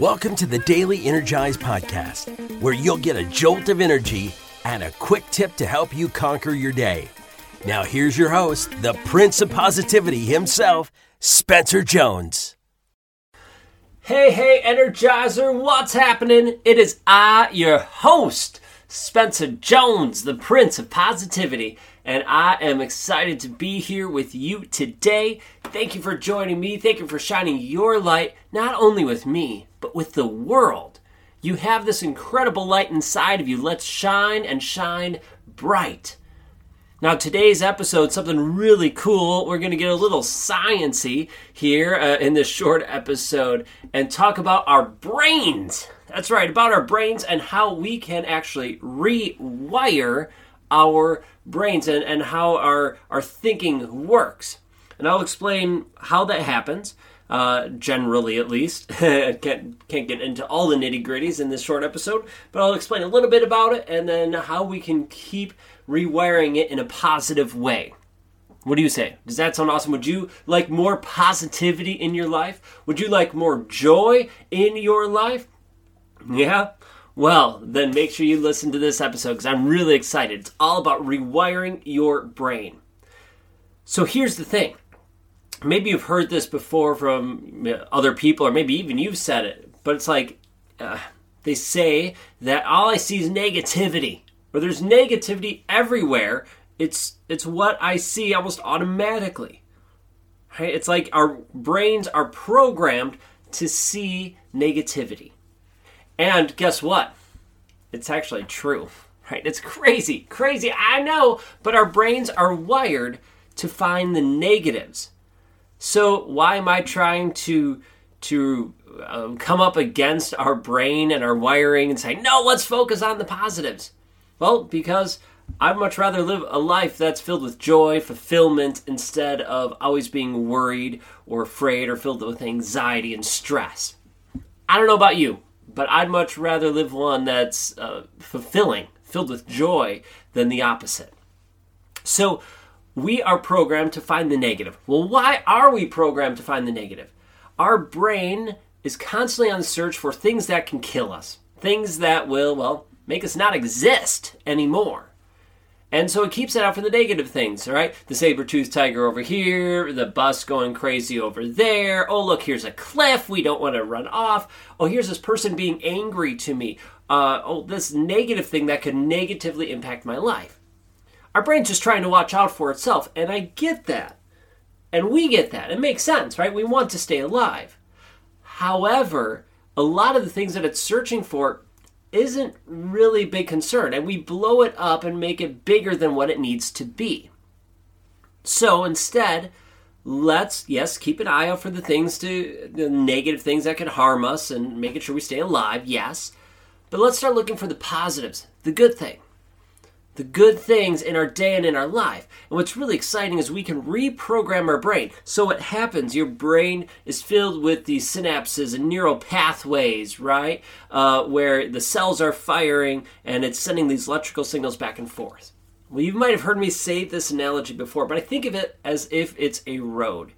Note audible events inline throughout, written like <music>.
Welcome to the Daily Energize Podcast, where you'll get a jolt of energy and a quick tip to help you conquer your day. Now, here's your host, the Prince of Positivity himself, Spencer Jones. Hey, hey, Energizer, what's happening? It is I, your host, Spencer Jones, the Prince of Positivity, and I am excited to be here with you today. Thank you for joining me. Thank you for shining your light, not only with me, but with the world. You have this incredible light inside of you. Let's shine and shine bright. Now, today's episode, something really cool. We're going to get a little sciency here uh, in this short episode and talk about our brains. That's right, about our brains and how we can actually rewire our brains and, and how our, our thinking works. And I'll explain how that happens, uh, generally at least. <laughs> can't, can't get into all the nitty gritties in this short episode, but I'll explain a little bit about it and then how we can keep rewiring it in a positive way. What do you say? Does that sound awesome? Would you like more positivity in your life? Would you like more joy in your life? Yeah? Well, then make sure you listen to this episode because I'm really excited. It's all about rewiring your brain. So here's the thing. Maybe you've heard this before from other people, or maybe even you've said it, but it's like uh, they say that all I see is negativity or there's negativity everywhere, it's it's what I see almost automatically. Right? It's like our brains are programmed to see negativity. And guess what? It's actually true. Right? It's crazy. Crazy. I know, but our brains are wired to find the negatives. So why am I trying to to um, come up against our brain and our wiring and say, no, let's focus on the positives? Well, because I'd much rather live a life that's filled with joy, fulfillment, instead of always being worried or afraid or filled with anxiety and stress. I don't know about you, but I'd much rather live one that's uh, fulfilling, filled with joy, than the opposite. So, we are programmed to find the negative. Well, why are we programmed to find the negative? Our brain is constantly on the search for things that can kill us, things that will, well, make us not exist anymore. And so it keeps it out for the negative things, all right? The saber-toothed tiger over here, the bus going crazy over there. Oh, look, here's a cliff. We don't want to run off. Oh, here's this person being angry to me. Uh, oh, this negative thing that could negatively impact my life. Our brain's just trying to watch out for itself, and I get that. And we get that. It makes sense, right? We want to stay alive. However, a lot of the things that it's searching for isn't really a big concern and we blow it up and make it bigger than what it needs to be. So instead, let's yes, keep an eye out for the things to the negative things that could harm us and making sure we stay alive, yes. But let's start looking for the positives, the good thing the good things in our day and in our life. And what's really exciting is we can reprogram our brain. So what happens? Your brain is filled with these synapses and neural pathways, right? Uh, where the cells are firing and it's sending these electrical signals back and forth. Well, you might have heard me say this analogy before, but I think of it as if it's a road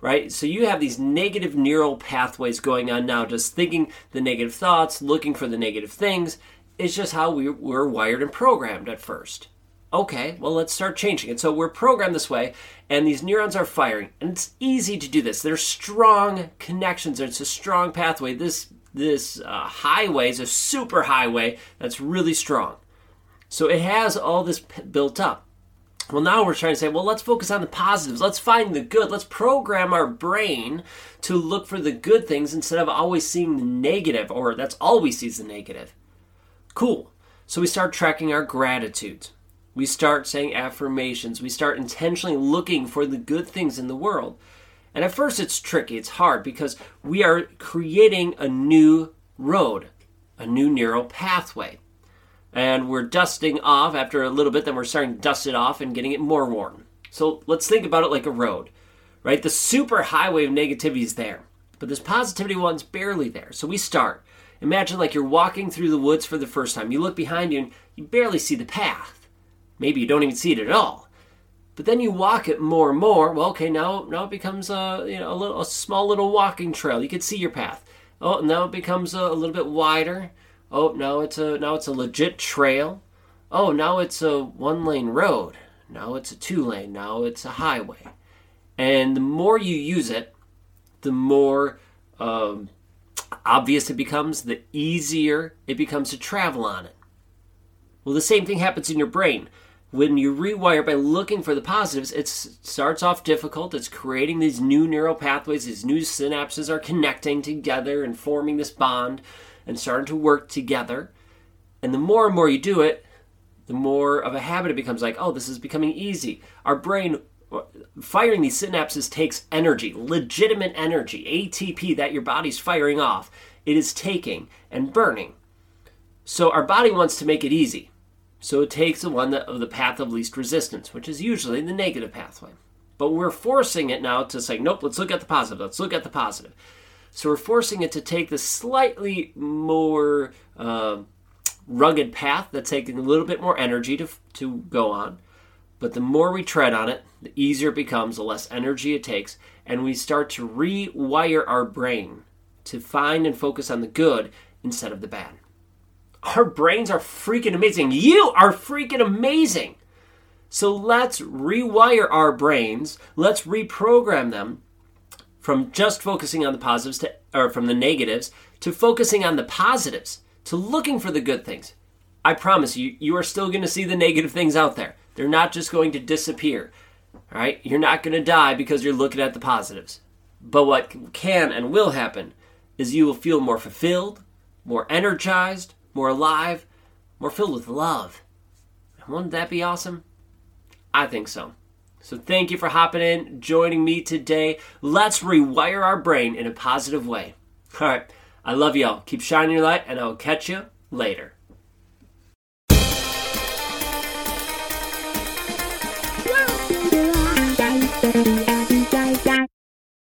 right? So you have these negative neural pathways going on now, just thinking the negative thoughts, looking for the negative things, it's just how we were wired and programmed at first. Okay, well, let's start changing it. So we're programmed this way, and these neurons are firing, and it's easy to do this. There's strong connections. It's a strong pathway. This this uh, highway is a super highway that's really strong. So it has all this p- built up. Well, now we're trying to say, well, let's focus on the positives. Let's find the good. Let's program our brain to look for the good things instead of always seeing the negative, or that's all we see is the negative. Cool. So we start tracking our gratitudes. We start saying affirmations. We start intentionally looking for the good things in the world. And at first it's tricky, it's hard because we are creating a new road, a new neural pathway. And we're dusting off after a little bit, then we're starting to dust it off and getting it more worn. So let's think about it like a road, right? The super highway of negativity is there, but this positivity one's barely there. So we start. Imagine like you're walking through the woods for the first time. You look behind you and you barely see the path. Maybe you don't even see it at all. But then you walk it more and more. Well, okay, now now it becomes a you know a little a small little walking trail. You can see your path. Oh, now it becomes a, a little bit wider. Oh, now it's a now it's a legit trail. Oh, now it's a one lane road. Now it's a two lane. Now it's a highway. And the more you use it, the more um, obvious it becomes, the easier it becomes to travel on it. Well, the same thing happens in your brain. When you rewire by looking for the positives, it starts off difficult. It's creating these new neural pathways, these new synapses are connecting together and forming this bond and starting to work together. And the more and more you do it, the more of a habit it becomes like, oh, this is becoming easy. Our brain firing these synapses takes energy, legitimate energy, ATP that your body's firing off. It is taking and burning. So our body wants to make it easy. So it takes the one that, of the path of least resistance, which is usually the negative pathway. But we're forcing it now to say, nope, let's look at the positive. Let's look at the positive. So we're forcing it to take the slightly more uh, rugged path that's taking a little bit more energy to, to go on. But the more we tread on it, the easier it becomes, the less energy it takes, and we start to rewire our brain to find and focus on the good instead of the bad. Our brains are freaking amazing. You are freaking amazing. So let's rewire our brains, let's reprogram them from just focusing on the positives to or from the negatives to focusing on the positives, to looking for the good things. I promise you you are still going to see the negative things out there. They're not just going to disappear. All right? You're not going to die because you're looking at the positives. But what can and will happen is you will feel more fulfilled, more energized, more alive, more filled with love. Wouldn't that be awesome? I think so. So thank you for hopping in, joining me today. Let's rewire our brain in a positive way. All right. I love y'all. Keep shining your light, and I'll catch you later.